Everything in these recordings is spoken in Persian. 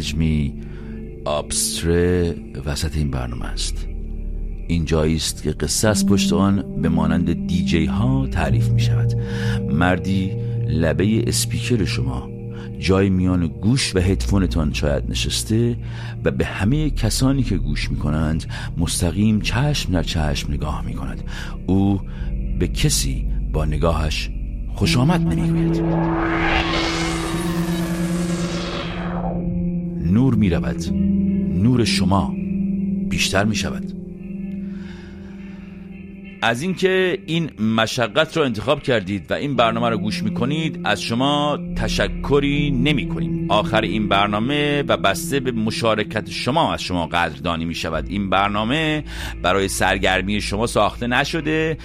حجمی آبستره وسط این برنامه است. این جایی است که قصه از پشت آن به مانند دیجی ها تعریف می شود. مردی لبه اسپیکر شما جای میان گوش و هدفونتان شاید نشسته و به همه کسانی که گوش می کنند مستقیم چشم در چشم نگاه می کند. او به کسی با نگاهش خوش آمد نمی نور می رود نور شما بیشتر می شود از اینکه این مشقت رو انتخاب کردید و این برنامه رو گوش می‌کنید از شما تشکری نمی کنیم آخر این برنامه و بسته به مشارکت شما از شما قدردانی می شود این برنامه برای سرگرمی شما ساخته نشده.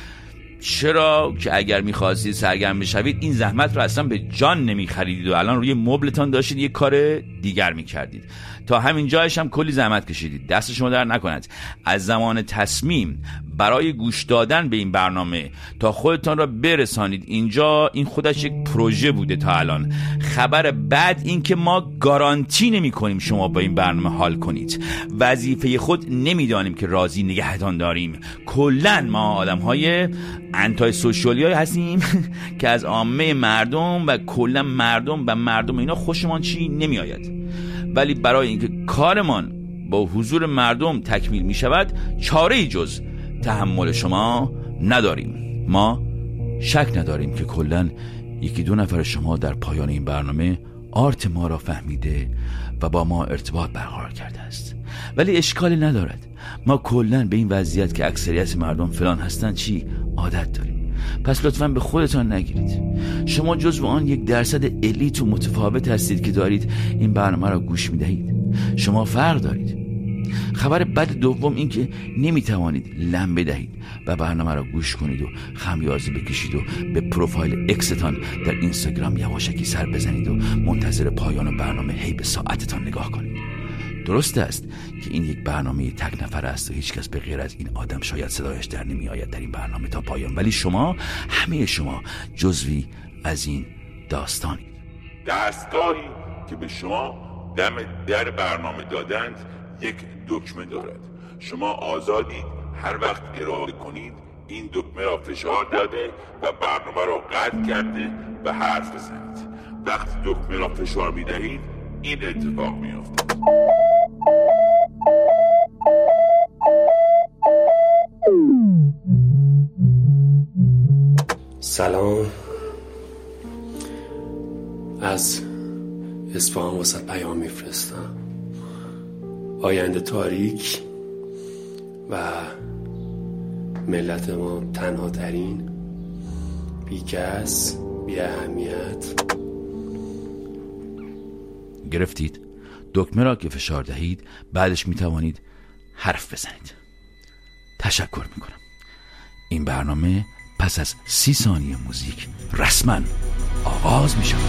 چرا که اگر می‌خواستید سرگرم بشوید این زحمت رو اصلا به جان نمیخریدید و الان روی مبلتان داشتید یه کار دیگر می‌کردید. تا همین جایش هم کلی زحمت کشیدید. دست شما در نکند. از زمان تصمیم برای گوش دادن به این برنامه تا خودتان را برسانید اینجا این خودش یک پروژه بوده تا الان. خبر بعد این که ما گارانتی نمی کنیم شما با این برنامه حال کنید. وظیفه خود نمی‌دانیم که راضی نگهتان داریم کلا ما آدم های انتای سوشیالی هستیم که از عامه مردم و کلا مردم و مردم اینا خوشمان چی نمی آید ولی برای اینکه کارمان با حضور مردم تکمیل می شود چاره جز تحمل شما نداریم. ما شک نداریم که کلا یکی دو نفر شما در پایان این برنامه آرت ما را فهمیده و با ما ارتباط برقرار کرده است. ولی اشکالی ندارد. ما کلا به این وضعیت که اکثریت مردم فلان هستند چی؟ عادت داریم. پس لطفا به خودتان نگیرید. شما جزو آن یک درصد الیت و متفاوت هستید که دارید این برنامه را گوش می‌دهید. شما فرق دارید. خبر بد دوم این که نمی‌توانید لم بدهید و برنامه را گوش کنید و خمیازی بکشید و به پروفایل اکستان در اینستاگرام یواشکی سر بزنید و منتظر پایان برنامه هی به ساعتتان نگاه کنید. درست است که این یک برنامه تک نفر است و هیچکس به غیر از این آدم شاید صدایش در نمی آید در این برنامه تا پایان. ولی شما همه شما جزوی از این داستانی. دستگاهی که به شما دم در برنامه دادند یک دکمه دارد. شما آزادید. هر وقت اراده کنید این دکمه را فشار داده و برنامه را قطع کرده و حرف بزنید. وقتی دکمه را فشار می دهید این اتفاق می افتد. سلام. از اصفهان واسه پیام میفرستم. آینده تاریک و ملت ما تنها ترین بیکس بی اهمیت. گرفتید. دکمه را که فشار دهید بعدش می توانید حرف بزنید. تشکر می کنم این برنامه پس از سی ثانیه موزیک رسما آغاز می شود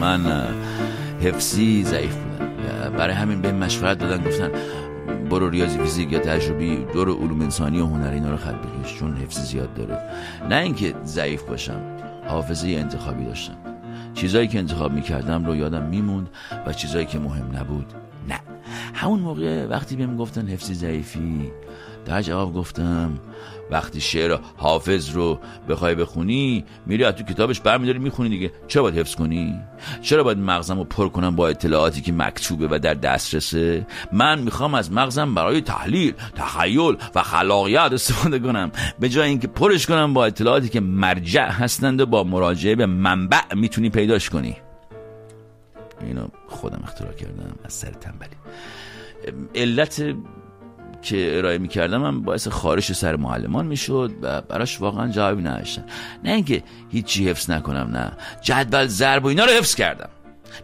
من حفظی ضعیف بودم. برای همین به مشورت دادن گفتن برو ریاضی فیزیک یا تجربی برو علوم انسانی و هنری اینا رو خط بکش چون حفظی زیاد داره. نه اینکه ضعیف باشم حافظه انتخابی داشتم. چیزایی که انتخاب می‌کردم رو یادم میموند و چیزایی که مهم نبود نه. همون موقع وقتی بهم گفتن حفظی ضعیفی در جواب گفتم وقتی شعر حافظ رو بخوای بخونی میری از تو کتابش برمیداری می‌خونی دیگه. چرا باید حفظ کنی؟ چرا باید مغزم رو پر کنم با اطلاعاتی که مکتوبه و در دسترسه؟ من می‌خوام از مغزم برای تحلیل تخیل و خلاقیت استفاده کنم. به جای اینکه پرش کنم با اطلاعاتی که مرجع هستند و با مراجعه به منبع می‌تونی پیداش کنی. اینو خودم اختراع کردم از سر تنبلی. علت که ارائه می‌کردم من باعث خارش سر معلمان می‌شد و براش واقعا جوابی نداشتن نه اینکه هیچی حفظ نکنم نه. جدول ضرب و اینا رو حفظ کردم.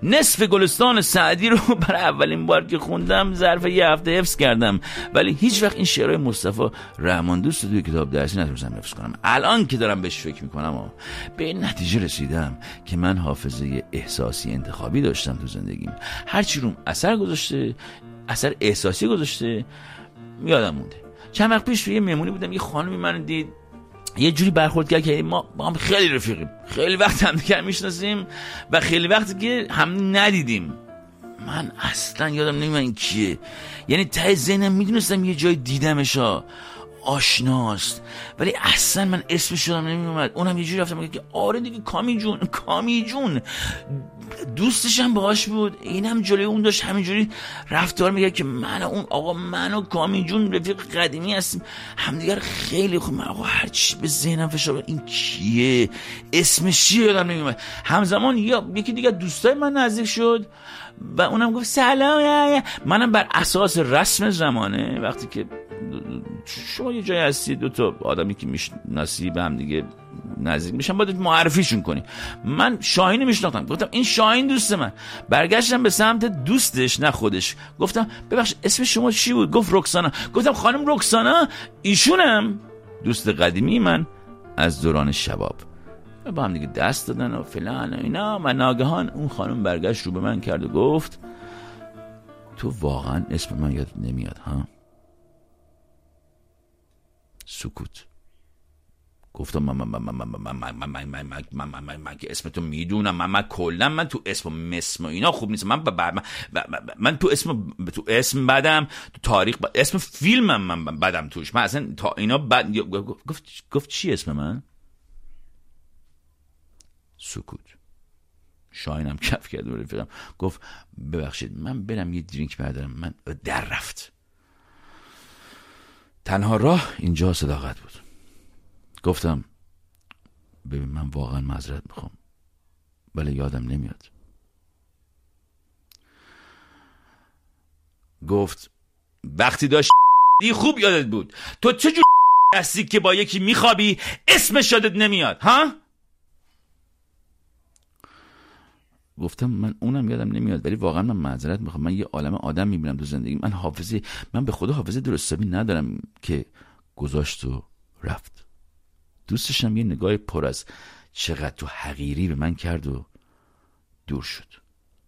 نصف گلستان سعدی رو برای اولین بار که خوندم ظرف یه هفته حفظ کردم. ولی هیچ وقت این شعرهای مصطفی رحمان دوست توی کتاب درسی نتونستم حفظ کنم. الان که دارم بهش فکر می‌کنم و به این نتیجه رسیدم که من حافظه احساسی انتخابی داشتم تو زندگیم. هرچی روم اثر گذاشته اثر احساسی گذاشته یادم مونده. چند وقت پیش توی مهمونی بودم یه خانمی من دید. یه جوری برخورد کرد که ما با هم خیلی رفیقیم. خیلی وقت هم دیگر می‌شناسیم و خیلی وقتی که هم ندیدیم. من اصلا یادم نمیاد این کیه. یعنی ته ذهنم می‌دونستم یه جای دیدمشا. آشناست. ولی اصلا من اسمش شدم نمیومد. اونم یه جوری رفتم که آره دیگه کامی جون کامی جون. دوستشم باهاش بود. اینم جلوی اون داشت همینجوری رفتار میگه که من اون آقا من و کامی جون رفیق قدیمی هستیم. همدیگر خیلی خوب. من آقا هرچی به ذهنم فشار این کیه؟ اسمش چیه یادم نمیومد همزمان یا یکی دیگه دوستای من نزدیک شد. و اونم گفت سلام منم بر اساس رسم زمانه وقتی که شما یه جای هستی دو تا آدمی که می‌شناسی به هم دیگه نزدیک میشن باید معرفیشون کنی. من شاهین میشناختم گفتم این شاهین دوست من. برگشتم به سمت دوستش نه خودش. گفتم ببخش اسم شما چی بود؟ گفت رکسانا. گفتم خانم رکسانا ایشونم دوست قدیمی من از دوران شباب. با هم دیگه دست دادن و فلان و اینا و ناگهان اون خانم برگشت رو به من کرد و گفت تو واقعا اسم من یاد نمیاد ها سکوت گفتم من من من من من من من من من من من من من که اسم تو می‌دونم من من کلا من تو اسم مسم و اینا خوب نیست من من من تو اسم تو اسم بدم تو تاریخ اسم فیلمم من بدم توش من اصلا تا اینا بد گفت گفت چی اسم من سکوت. شاینم کف کرد و رفیقم گفت ببخشید من برم یه درینک بردارم. من در رفت. تنها راه اینجا صداقت بود. گفتم ببین من واقعا معذرت می‌خوام ولی یادم نمیاد. گفت وقتی داشت خوب یادت بود. تو چجور هستی که با یکی میخوابی؟ اسمش یادت نمیاد ها؟ گفتم من اونم یادم نمیاد ولی واقعا من معذرت می‌خوام. من یه عالم آدم می‌بینم تو زندگی. من حافظه من به خدا حافظه درستابی ندارم که گذاشت و رفت. دوستشم یه نگاه پر از چقدر تو حقیری به من کرد و دور شد.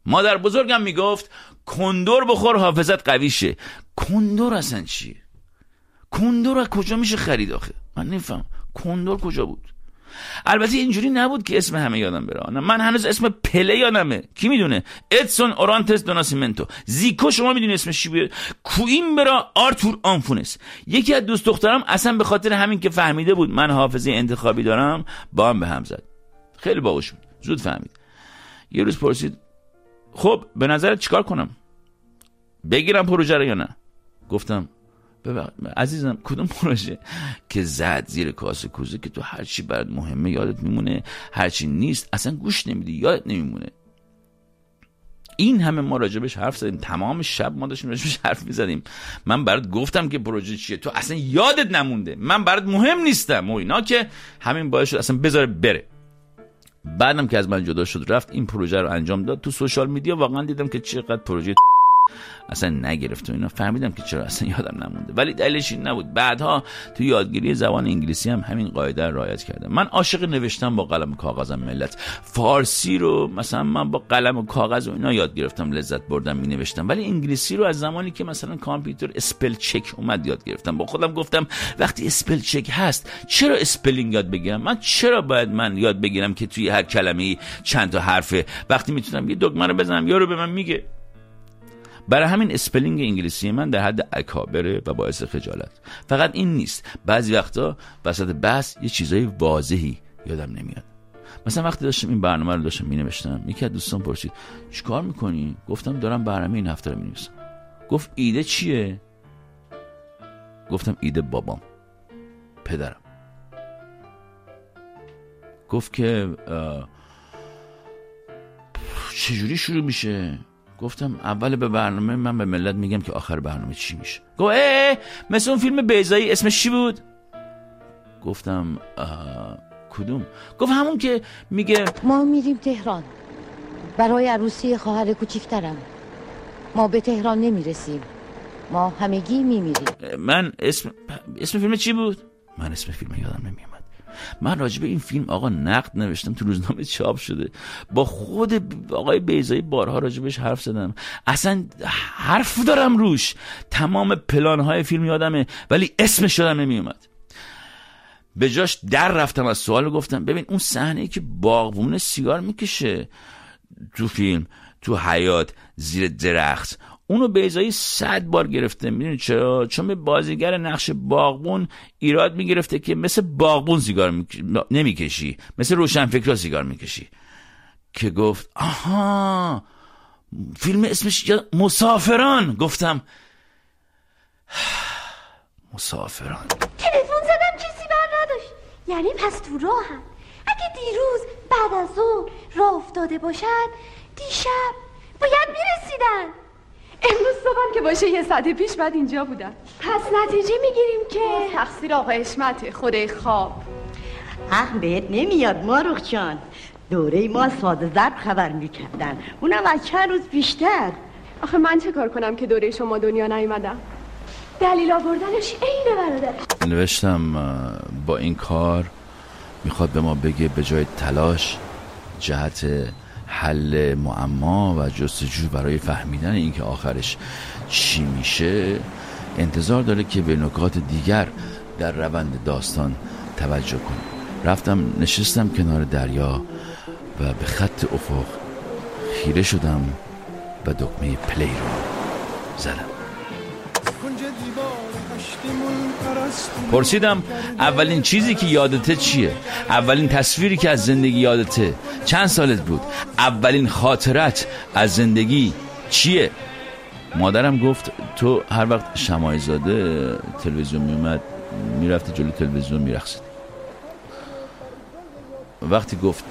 مادر بزرگم می‌گفت کندور بخور حافظت قوی شه. کندور اصلا چیه؟ کندور از کجا میشه خرید آخه؟ من نفهم کندور کجا بود؟ البته اینجوری نبود که اسم همه یادم بره. من هنوز اسم پله یادمه. کی می‌دونه؟ ادسون اورانتس دوناسیمنتو. زیکو شما می‌دونی اسمش چی بود؟ کوین برا آرتور آنفونس. یکی از دوست دخترم اصلا به خاطر همین که فهمیده بود من حافظه انتخابی دارم با هم به هم زد. خیلی باوش بود. زود فهمید. یه روز پرسید خب به نظرت چیکار کنم؟ بگیرم پروژه رو یا نه؟ گفتم عزیزم کدوم پروژه؟ که زد زیر کاسه کوزه که تو هرچی برات مهمه یادت میمونه هرچی نیست اصلا گوش نمیدی یادت نمیمونه. این همه ما راجبش حرف زدیم تمام شب ما داشتیم راجبش حرف می‌زدیم. من برات گفتم که پروژه چیه تو اصلا یادت نمونده. من برات مهم نیستم. و اینا که همین باعث شد اصلا بذاره بره. بعدم که از من جدا شد رفت این پروژه رو انجام داد تو سوشال میدیا واقعا دیدم که چقدر پروژه اصلا نگرفت و اینا. فهمیدم که چرا اصلا یادم نمونده. ولی دلیلش این نبود. بعدها تو یادگیری زبان انگلیسی هم همین قاعده رو رعایت کردم. من عاشق نوشتم با قلم و کاغذم ملت. فارسی رو مثلا من با قلم و کاغذ و اینا یاد گرفتم لذت بردم می نوشتم ولی انگلیسی رو از زمانی که مثلا کامپیوتر spell check اومد یاد گرفتم. با خودم گفتم وقتی spell check هست چرا spelling یاد بگیرم؟ من چرا باید من یاد بگیرم که توی هر کلمه چند تا حرفه وقتی می‌تونم یه دکمه رو بزنم یارو به من میگه. برای همین spelling انگلیسی من در حد اکابره و باعث خجالت. فقط این نیست. بعضی وقتا وسط بحث یه چیزای واضحی یادم نمیاد. مثلا وقتی داشتم این برنامه رو داشتم می نوشتم یکی از دوستان پرسید چیکار می‌کنی؟ گفتم دارم برنامه این هفته رو می نویسم گفت ایده چیه؟ گفتم ایده بابام پدرم. چجوری شروع میشه؟ گفتم اول به برنامه من به ملت میگم که آخر برنامه چی میشه. گفت اه مثل اون فیلم بیزایی اسمش چی بود؟ گفتم کدوم؟ گفت همون که میگه ما میریم تهران. برای عروسی خواهر کوچیکترم. ما به تهران نمی‌رسیم. ما همگی میمیریم. من اسم اسم فیلم چی بود؟ من اسم فیلم یادم نمیاد. من راجع به این فیلم آقا نقد نوشتم تو روزنامه چاپ شده. با خود آقای بیزایی بارها راجبش حرف زدم. اصلا حرف دارم روش. تمام پلان های فیلم یادمه ولی اسمش یادم نمیومد. به جاش در رفتم از سوال گفتم ببین اون صحنه که باغبون سیگار می‌کشه تو فیلم تو حیات زیر درخت اونو بیزایی صد بار گرفته. می‌دونی چرا؟ چون به بازیگر نقش باغبون ایراد می‌گرفته که مثل باغبون سیگار نمی‌کشی. مثل روشنفکرا سیگار می‌کشی. که گفت آها فیلم اسمش مسافران؟ گفتم مسافران. تلفن زدم کسی بر نداشت. یعنی پس تو راهم. اگه دیروز بعد از ظهر راه افتاده باشد دیشب باید می‌رسیدن. امروز صبحم که باشه یه ساعت پیش بعد اینجا بودم. پس نتیجه می‌گیریم که تقصیر آقا اشمت خود خواب. بهت نمیاد ماروخ جان. دوره ما ساده زرد خبر می‌کردن. اونم از چند روز بیشتر. آخه من چه کار کنم که دوره شما دنیا نیومدم؟ دلیل آوردنش عین برادر. نوشتم با این کار می‌خواد به ما بگه به جای تلاش جهت حل معما و جستجو برای فهمیدن اینکه آخرش چی میشه انتظار داره که به نکات دیگر در روند داستان توجه کنه. رفتم نشستم کنار دریا و به خط افق خیره شدم و دکمه پلی رو زدم. پرسیدم اولین چیزی که یادته چیه؟ اولین تصویری که از زندگی یادته چند سالت بود؟ اولین خاطرت از زندگی چیه؟ مادرم گفت تو هر وقت شمای زاده تلویزیون میومد می‌رفتی جلو تلویزیون میرخصید وقتی گفت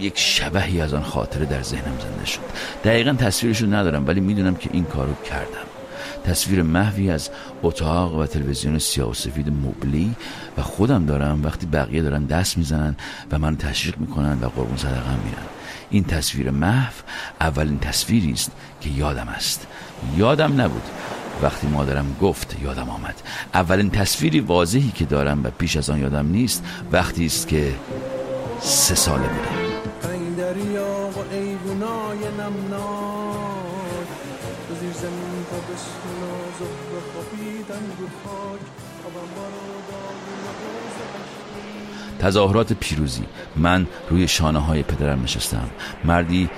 یک شبهی از آن خاطره در ذهنم زنده شد. دقیقا تصویرشو ندارم ولی می‌دونم که این کارو کردم. تصویر محوی از اتاق و تلویزیون سیاه و سفید مبلی و خودم دارم. وقتی بقیه دارن دست می‌زنن و من تشویق می‌کنن و قربون صدقه میرن. این تصویر محو اولین تصویری است که یادم است. یادم نبود. وقتی مادرم گفت یادم آمد. اولین تصویری واضحی که دارم و پیش از آن یادم نیست وقتی است که سه ساله بودم. تظاهرات پیروزی. من روی شانه های پدرم نشستم. مردی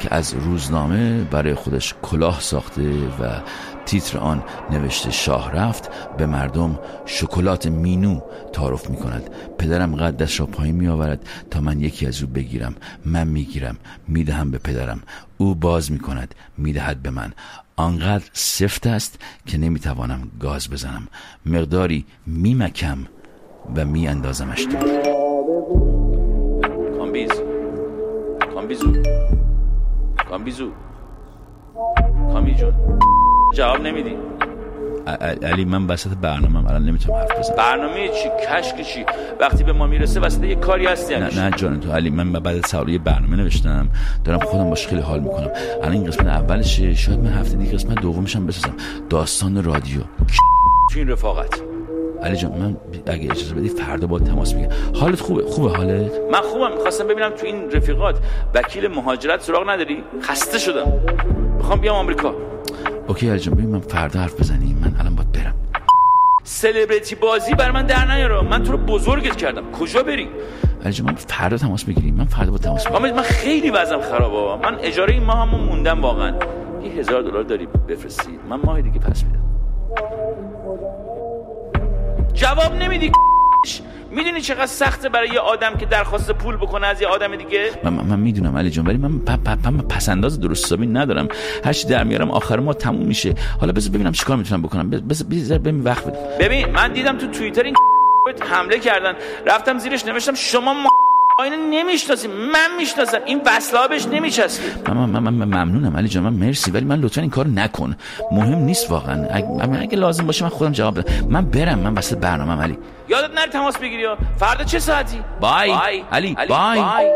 که از روزنامه برای خودش کلاه ساخته و تیتر آن نوشته شاه رفت به مردم شکلات مینو تعارف می کند پدرم قدش را پایین می آورد تا من یکی از او بگیرم. من می گیرم می دهم به پدرم. او باز می کند می دهد به من. آنقدر سفت است که نمی توانم گاز بزنم. مقداری می مکم و می اندازمش دور کامبیز کامبیزو. کامبیزو کامیجون جواب نمیدی. علی من وسط برنامه الان نمی‌تونم حرف بزنم. برنامه چی؟ کشک چی؟ وقتی به ما می‌رسه وسط یه کاری هستی نه نه جان تو علی من بعد از یه برنامه نوشتم. دارم خودم باش خیلی حال می‌کنم. الان این قسمت اولشه. شاید من هفته دیگه قسمت دومشم بسازم. داستان رادیو. تو این رفاقت. علی جان من اگه اجازه بدی فردا با تماس میگم حالت خوبه؟ خوبه حالت؟ من خوبم. می‌خواستم ببینم تو این رفیقات وکیل مهاجرت سراغ نداری؟ خسته شدم. می‌خوام بیام آمریکا. اوکی علی جان من فردا حرف بزنیم من الان باید برم. سلبریتی بازی بر من در نیارا. من تو رو بزرگت کردم. کجا بری؟ علی جان من فردا تماس بگیریم. من فردا با تماس بگیریم من خیلی وضعم خرابه من اجاره این ماه همون موندم واقعا. یه هزار دلار داری بفرستید. من ماه دیگه پس میدم. جواب نمیدی می‌دونی چقدر سخته برای یه آدم که درخواست پول بکنه از یه آدم دیگه؟ من, من, می‌دونم علی جان ولی من پ پ پس انداز درست حسابی ندارم. هر چی در میارم آخر ما تموم میشه. حالا بذار ببینم چیکار می‌تونم بکنم. بذار بذار ببین وقت بده. ببین من دیدم تو توییتر این حمله کردن. رفتم زیرش نوشتم شما ما اینو نمی‌شناسیم من می‌شناسم. این وصله بهش نمیچسبه. من, من, من, من ممنونم علی جان. من مرسی. ولی من لطفا این کار نکن. مهم نیست واقعا. اگه, اگه لازم باشه من خودم جواب بدم. من برم. من وسط برنامه علی. یادت نره تماس بگیری فردا چه ساعتی؟ بای, بای. علی, علی. بای. بای.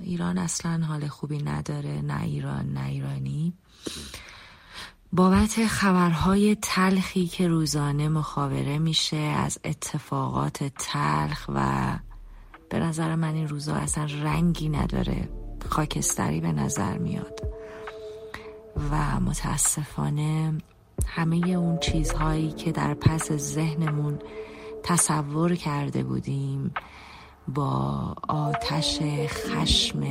ایران اصلا حال خوبی نداره. نه ایران نه ایرانی. بابت خبرهای تلخی که روزانه مخابره میشه از اتفاقات تلخ و به نظر من این روزا اصلا رنگی نداره خاکستری به نظر میاد. و متاسفانه همه اون چیزهایی که در پس ذهنمون تصور کرده بودیم با آتش خشم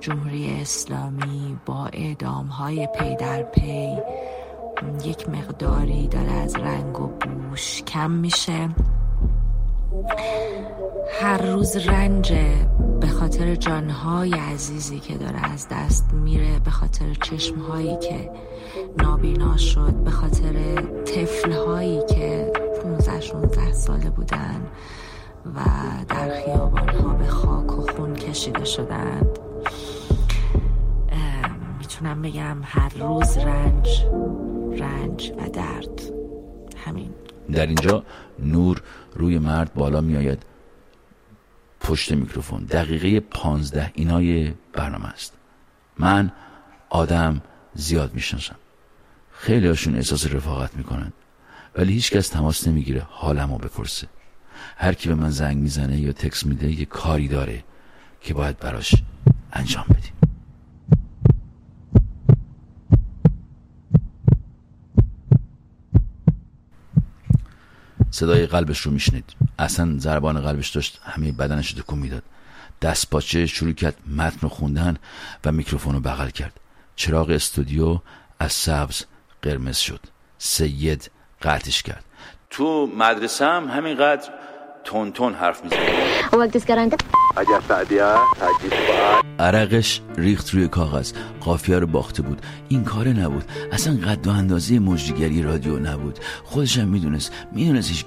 جمهوری اسلامی با اعدام های پی در پی یک مقداری داره از رنگ و بوش کم میشه. هر روز رنج به خاطر جانهای عزیزی که داره از دست میره به خاطر چشمهایی که نابینا شد به خاطر طفلهایی که 15 16 ساله بودن و در خیابانها به خاک و خون کشیده شدند. می‌تونم بگم هر روز رنج رنج و درد. همین. در اینجا نور روی مرد بالا می آید پشت میکروفون. دقیقه پانزده اینای برنامه است. من آدم زیاد می‌شناسم. خیلی هاشون احساس رفاقت می‌کنن. ولی هیچکس تماس نمی‌گیره حالمو بپرسه. هر کی به من زنگ می‌زنه یا تکس میده یه کاری داره که باید براش انجام بدیم. صدای قلبش رو میشنید. اصلا ضربان قلبش داشت همه بدنش رو تکون می‌داد. دست پاچه شروع کرد متن رو خوندن و میکروفون رو بغل کرد. چراغ استودیو از سبز قرمز شد. سید قطعش کرد. تو مدرسه هم همینقدر تون تون حرف می‌زنه اگر سعدیه عرقش ریخت روی کاغذ. قافیه رو باخته بود. این کاره نبود. اصلا قد و اندازه مجریگری رادیو نبود. خودشم می‌دونست. می‌دونست هیچ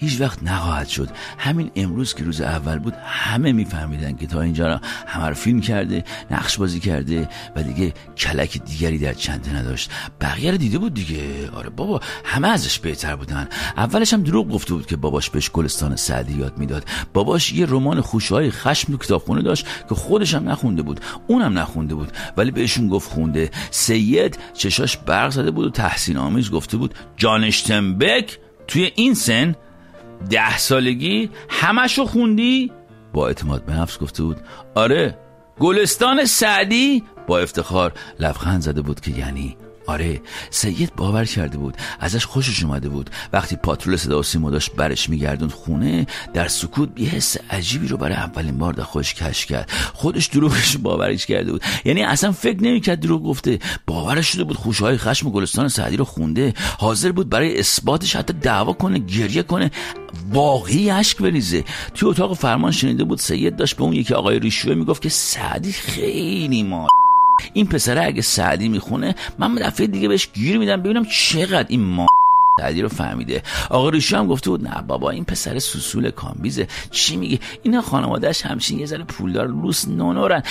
هیچ وقت نخواهد شد. همین امروز که روز اول بود همه میفهمیدن که تا اینجا را همه رو فیلم کرده نقش بازی کرده و دیگه کلک دیگری در چنده نداشت. بقیه رو دیده بود دیگه. آره بابا همه ازش بهتر بودن. اولش هم دروغ گفته بود که باباش بهش گلستان سعدی یاد می‌داد. باباش یه رمان خوشهای خشم تو کتابخونه داشت که خودش هم نخونده بود. اونم نخونده بود. ولی بهشون گفت خونده. سید چشاش برق زده بود و تحسین آمیز گفته بود جانشتنبک توی این سن ده سالگی همشو خوندی؟ با اعتماد به نفس گفته بود. آره گلستان سعدی با افتخار لبخند زده بود که یعنی آره سید باور کرده بود ازش خوشش اومده بود. وقتی پاترول صدا و سیما داشت برش میگردوند خونه در سکوت یه حس عجیبی رو برای اولین بار در خودش کش کرد. خودش دروغش باورش کرده بود. یعنی اصلا فکر نمی‌کرد دروغ گفته. باورش شده بود خوشهای خشم گلستان سعدی رو خونده. حاضر بود برای اثباتش حتی دعوا کنه گریه کنه. واقعی اشک بریزه. توی اتاق فرمان شنیده بود سید داشت به اون یکی آقای ریشوه می‌گفت که سعدی خیلی ما این پسره اگه سعدی می‌خونه من دفعه دیگه بهش گیر میدم ببینم چقدر این ما سعدی رو فهمیده. آقا ریشو هم گفته بود نه بابا این پسر سوسول کامبیزه. چی میگه؟ اینا خانوادهش همچین یه ذره پولدار لوس نونورن.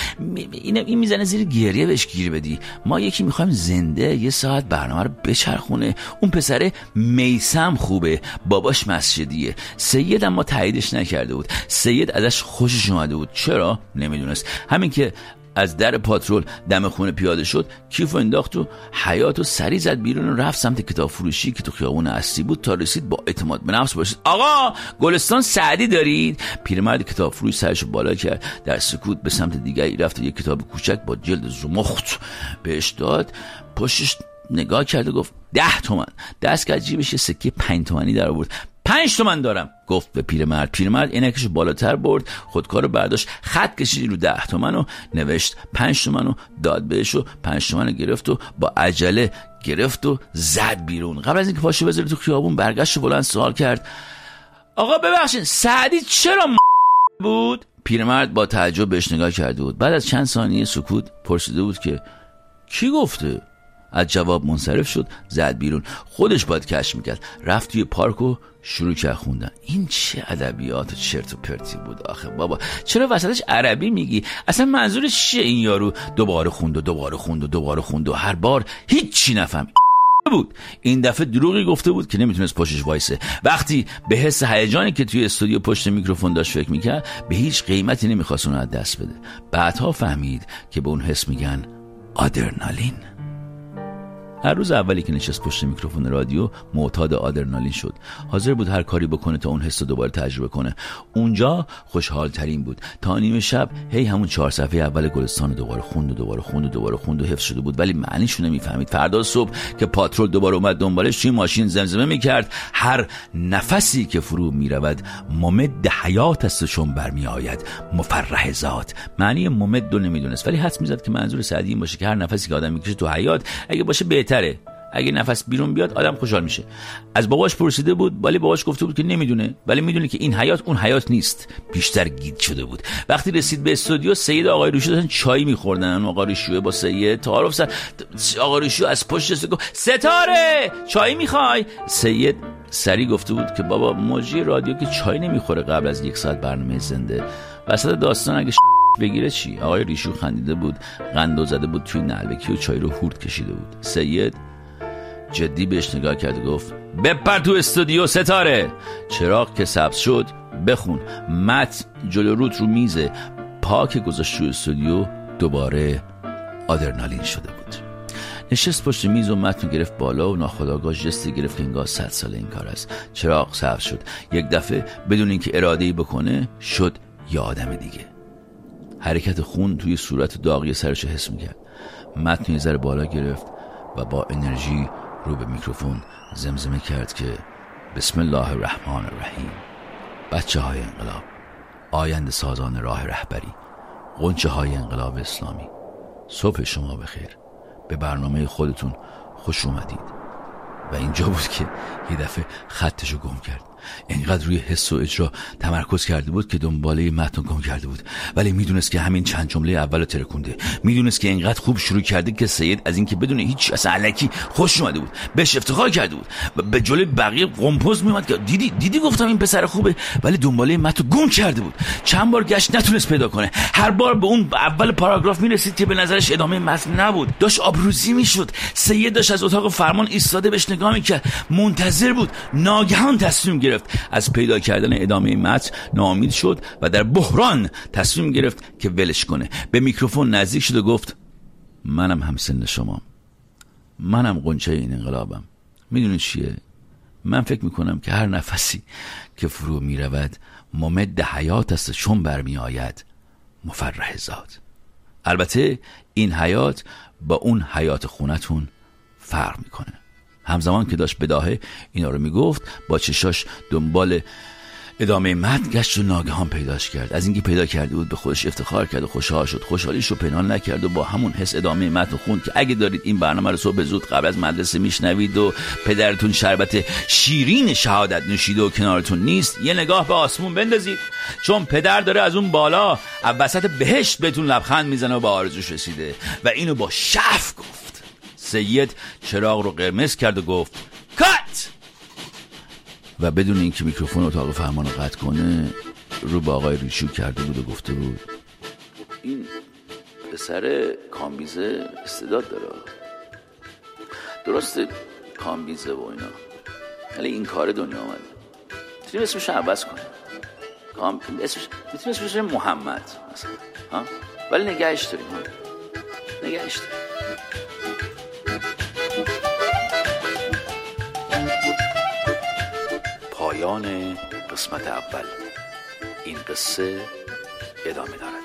این این می‌زنه زیر گریه بهش گیر بدی. ما یکی می‌خوایم زنده یه ساعت برنامه رو بچرخونه. اون پسره میسم خوبه. باباش مسجدیه. سید اما تاییدش نکرده بود. سید ازش خوشش اومده بود. چرا؟ نمی‌دونست. همین که از در پاترول دم خونه پیاده شد کیف انداخت و حیات و سری زد بیرون و رفت سمت کتاب فروشی که تو خیابون اصلی بود تا رسید با اعتماد به نفس باشید. آقا گلستان سعدی دارید؟ پیرمرد کتاب فروش سرش بالا کرد در سکوت به سمت دیگری رفت و یک کتاب کوچک با جلد زمخت بهش داد. پشتش نگاه کرد و گفت ده تومن. دست کرد جیبش سکه پنج تومنی در آورد پنج تومن دارم. گفت به پیرمرد. پیرمرد عینکش بالاتر برد خودکار برداشت خط کشید رو ده تومن و نوشت پنج تومن و داد بهش و پنج تومن رو گرفت و با عجله گرفت و زد بیرون. قبل از اینکه پاشو بذاره تو خیابون برگشت و بلند سوال کرد. آقا ببخشید سعدی چرا بود؟ پیرمرد با تعجب بهش نگاه کرده بود. بعد از چند ثانیه سکوت پرسیده بود که کی گفته؟ از جواب منصرف شد زد بیرون. خودش باید کش می‌کرد. رفت توی پارک و شروع کرد خوندن. این چه ادبیات چرت و پرتی بود آخه بابا. چرا وسطش عربی میگی؟ اصلا منظورش چیه این یارو؟ دوباره خوند و دوباره خوند و دوباره خوند و هر بار هیچی نفهم. بود. این دفعه دروغی گفته بود که نمی‌تونست پشتش وایسه. وقتی به حس هیجانی که توی استودیو پشت میکروفون داشت فکر می‌کرد به هیچ قیمتی نمی‌خواست اون از دست بده. بعدها فهمید که به اون حس میگن آدرنالین. هر روز اولی که نشست پشت میکروفون رادیو معتاد آدرنالین شد. حاضر بود هر کاری بکنه تا اون حس رو دوباره تجربه کنه. اونجا خوشحال ترین بود. تا نیمه شب هی همون چهار صفحه اول گلستان دوباره خوند و دوباره خوند و دوباره خوند و حفظ شده بود. ولی معنیشو نمی‌فهمید. فردا صبح که پاترول دوباره اومد دنبالش توی ماشین زمزمه می‌کرد. هر نفسی که فرو می‌رود ممد حیات است چون برمیآید. مفرح ذات. معنی ممد رو نمی‌دونست. ولی حس می‌زد که منظور سعدی این باشه که هر نفسی که آدم می‌کشه تو حیات اگه باشه بهتره. اگه نفس بیرون بیاد آدم خوشحال میشه. از باباش پرسیده بود ولی باباش گفته بود که نمی‌دونه. ولی می‌دونه که این حیات اون حیات نیست. بیشتر گید شده بود. وقتی رسید به استودیو سید آقای روشو داشتن چای میخوردن. آقا روشو با سید تعارف سر آقا روشو از پشت گفت ستاره! چای می‌خوای؟ سید سری گفته بود که بابا موجی رادیو که چای نمی‌خوره قبل از یک ساعت برنامه زنده. وسط داستان اگه بگیره چی؟ آقای ریشو خندیده بود قندو زده بود توی نلبکی و چای رو هورد کشیده بود. سید جدی بهش نگاه کرد و گفت بپر تو استودیو ستاره. چراغ که سبز شد بخون. مت جلو روت رو میزه. پاک گذاشت تو استودیو دوباره آدرنالین شده بود. نشست پشت میز و متن گرفت بالا و ناخداگاه جستی گرفت که انگار صد سال این کار است. چراغ سبز شد. یک دفعه بدون اینکه اراده ای بکنه شد یا آدم دیگه. حرکت خون توی صورت داغی سرش حس می‌کرد. متن یه بالا گرفت و با انرژی رو به میکروفون زمزمه کرد که بسم الله الرحمن الرحیم. بچه های انقلاب آیند سازان راه رهبری قنچه های انقلاب اسلامی صبح شما بخیر. به برنامه خودتون خوش اومدید. و اینجا بود که یه دفعه خطشو گم کرد. اینقدر روی حس و اجرا تمرکز کرده بود که دنباله متن گم کرده بود. ولی می‌دونست که همین چند جمله اول ترکونده. می‌دونست که اینقدر خوب شروع کرده که سید از اینکه بدون هیچ اصلا علکی خوش اومده بود. بهش افتخار کرده بود. و به جلوی بقیه قمپوز میومد که دیدی دیدی گفتم این پسر خوبه. ولی دنباله متن گم کرده بود. چند بار گشت نتونست پیدا کنه. هر بار به اون اول پاراگراف می‌رسید که به نظرش ادامه متن نبود. داشت آبروزی می‌شد. سید داشت از اتاق فرمان ایستاده بهش نگاه می‌کرد. منتظر بود. ناگهان تصمیم از پیدا کردن ادامه متن ناامید شد و در بحران تصمیم گرفت که ولش کنه. به میکروفون نزدیک شد و گفت منم هم سن شما. منم قنچه این انقلابم. می‌دونی چیه؟ من فکر می‌کنم که هر نفسی که فرو می‌رود ممد حیات است چون برمی آید مفرح ذات. البته این حیات با اون حیات خونتون فرق می‌کنه. همزمان که داشت بداهه اینا رو می‌گفت با چشاش دنبال ادامه متن گشت و ناگهان پیداش کرد. از اینکه پیدا کرده بود به خودش افتخار کرد و خوشحال شد. خوشحالیش رو پنهان نکرد و با همون حس ادامه متن خوند که اگه دارید این برنامه رو صبح زود قبل از مدرسه میشنوید و پدرتون شربت شیرین شهادت نوشیده و کنارتون نیست یه نگاه به آسمون بندازید. چون پدر داره از اون بالا وسط بهشت بهتون لبخند می‌زنه و به آرزوش رسیده. و اینو با شف گفت. سید چراغ رو قرمز کرد و گفت کات! و بدون اینکه میکروفون اتاق فرمان رو قطع کنه رو با آقای ریشو کرده بود و گفته بود این پسر کامبیزه استعداد داره درسته کامبیزه و اینا ولی این کار دنیا آمده می‌تونیم اسمش رو عوض کنیم. کام... اسمش می‌تونیم اسمش محمد مثلا ها؟ ولی نگهش داریم نگهش داریم. پایان قسمت اول. این قصه ادامه دارد.